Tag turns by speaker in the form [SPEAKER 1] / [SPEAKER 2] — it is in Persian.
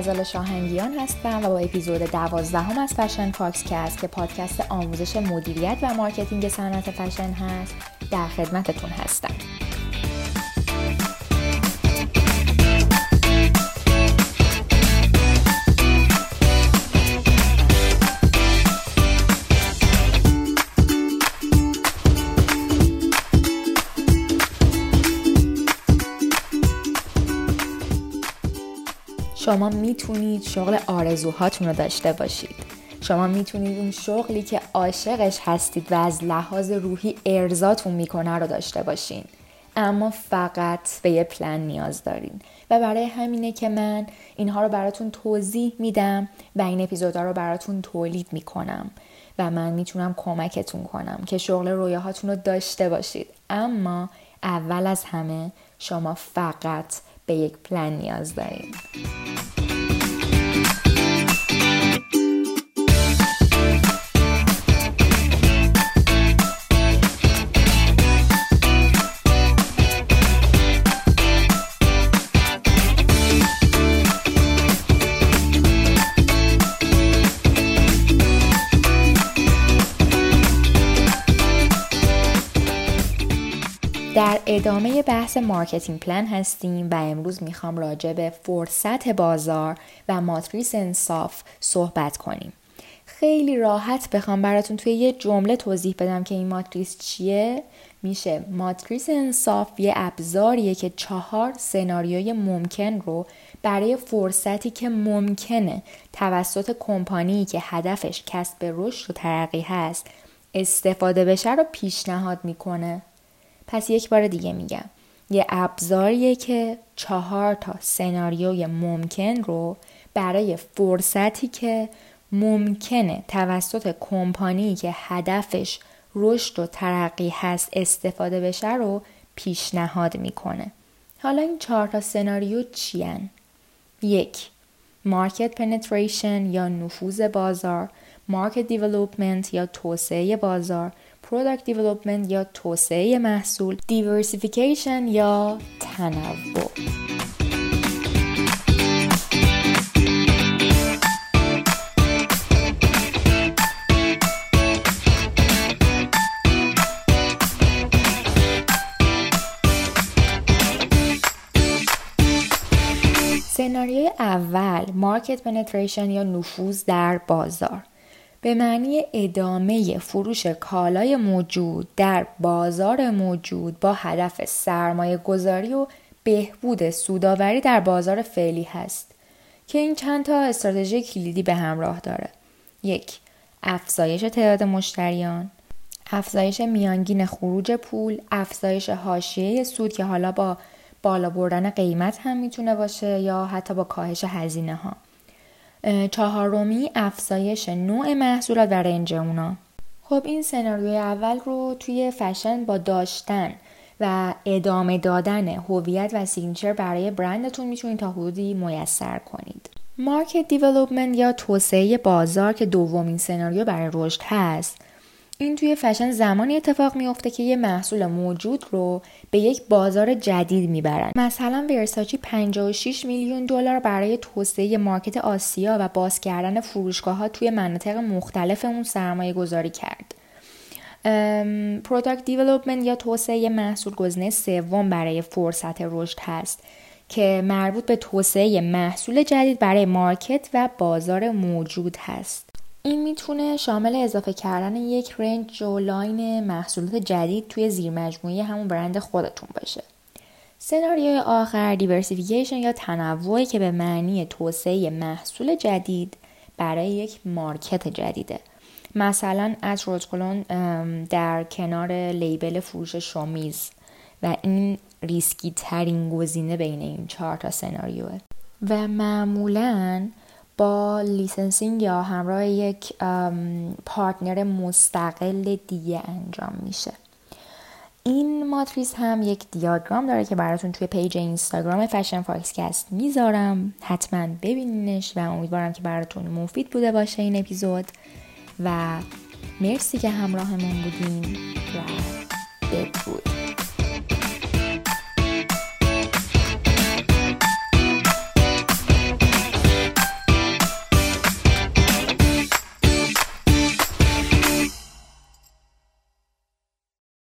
[SPEAKER 1] غزال شاهنگیان هستم و با اپیزود دوازدهم از فشن کست که پادکست آموزش مدیریت و marketing صنعت فشن هست در خدمتتون هستم. شما می‌تونید شغل آرزوهاتون رو داشته باشید. شما می‌تونید اون شغلی که عاشقش هستید و از لحاظ روحی ارزاتون می‌کنه رو داشته باشین. اما فقط به یه پلن نیاز دارین. و برای همینه که من اینها رو براتون توضیح میدم و این اپیزودها رو براتون تولید می‌کنم. و من می‌تونم کمکتون کنم که شغل رویاهاتون رو داشته باشید. اما اول از همه شما فقط به یک پلن نیاز داریم ادامه بحث marketing plan هستیم و امروز می‌خوام راجع به فرصت بازار و ماتریس Ansoff صحبت کنیم. خیلی راحت بخوام براتون توی یه جمله توضیح بدم که این ماتریس چیه میشه ماتریس Ansoff یه ابزاریه که چهار سناریوی ممکن رو برای فرصتی که ممکنه توسط کمپانی که هدفش کسب رشد و ترقی هست استفاده بشه رو پیشنهاد می‌کنه پس یک بار دیگه میگم یه ابزاریه که چهار تا سناریوی ممکن رو برای فرصتی که ممکنه توسط کمپانی که هدفش رشد و ترقی هست استفاده بشه رو پیشنهاد می‌کنه. حالا این چهار تا سناریو چیان؟ یک مارکت پنتریشن یا نفوذ بازار market development یا توسعه بازار product development یا توسعه محصول diversification یا تنوع. سناریوی اول مارکت پنتریشن یا نفوذ در بازار. به معنی ادامه فروش کالای موجود در بازار موجود با هدف سرمایه گذاری و بهبود سوداوری در بازار فعلی هست که این چند تا استراتژی کلیدی به همراه داره. یک افزایش تعداد مشتریان افزایش میانگین خروج پول افزایش حاشیه سود که حالا با بالا بردن قیمت هم می‌تونه باشه یا حتی با کاهش هزینه ها چهارمی افزایش نوع محصولات و range اونا. خب این سناریوی اول رو توی فشن با داشتن و ادامه دادن هویت و signature برای برندتون می‌تونید تا حدودی میسر کنید. market development یا توسعه بازار که دومین سناریو برای رشد هست این توی فشن زمانی اتفاق میفته که یه محصول موجود رو به یک بازار جدید می‌برن. مثلا ورساچی 56 میلیون دلار برای توسعه market آسیا و باز کردن فروشگاه ها توی مناطق مختلف اون سرمایه گذاری کرد. product development یا توسعه محصول گزینه سوم برای فرصت رشد هست که مربوط به توسعه محصول جدید برای market و بازار موجود هست. این می‌تونه شامل اضافه کردن یک range و line محصولات جدید توی زیر مجموعه همون برند خودتون باشه. سناریوی آخر diversification یا تنوعی که به معنی توسعه محصول جدید برای یک market جدیده. مثلا عرضه ادکلن در کنار label فروش شومیز و این ریسکی ترین گزینه بین این چهار تا سناریوه و معمولاً با licensing یا همراه یک partner مستقل دیگه انجام میشه. این ماتریس هم یک دیاگرام داره که براتون توی page اینستاگرام فشن فاکسکست می‌ذارم. حتما ببینینش و امیدوارم که براتون مفید بوده باشه این اپیزود. و مرسی که همراهمون بودین و بدرود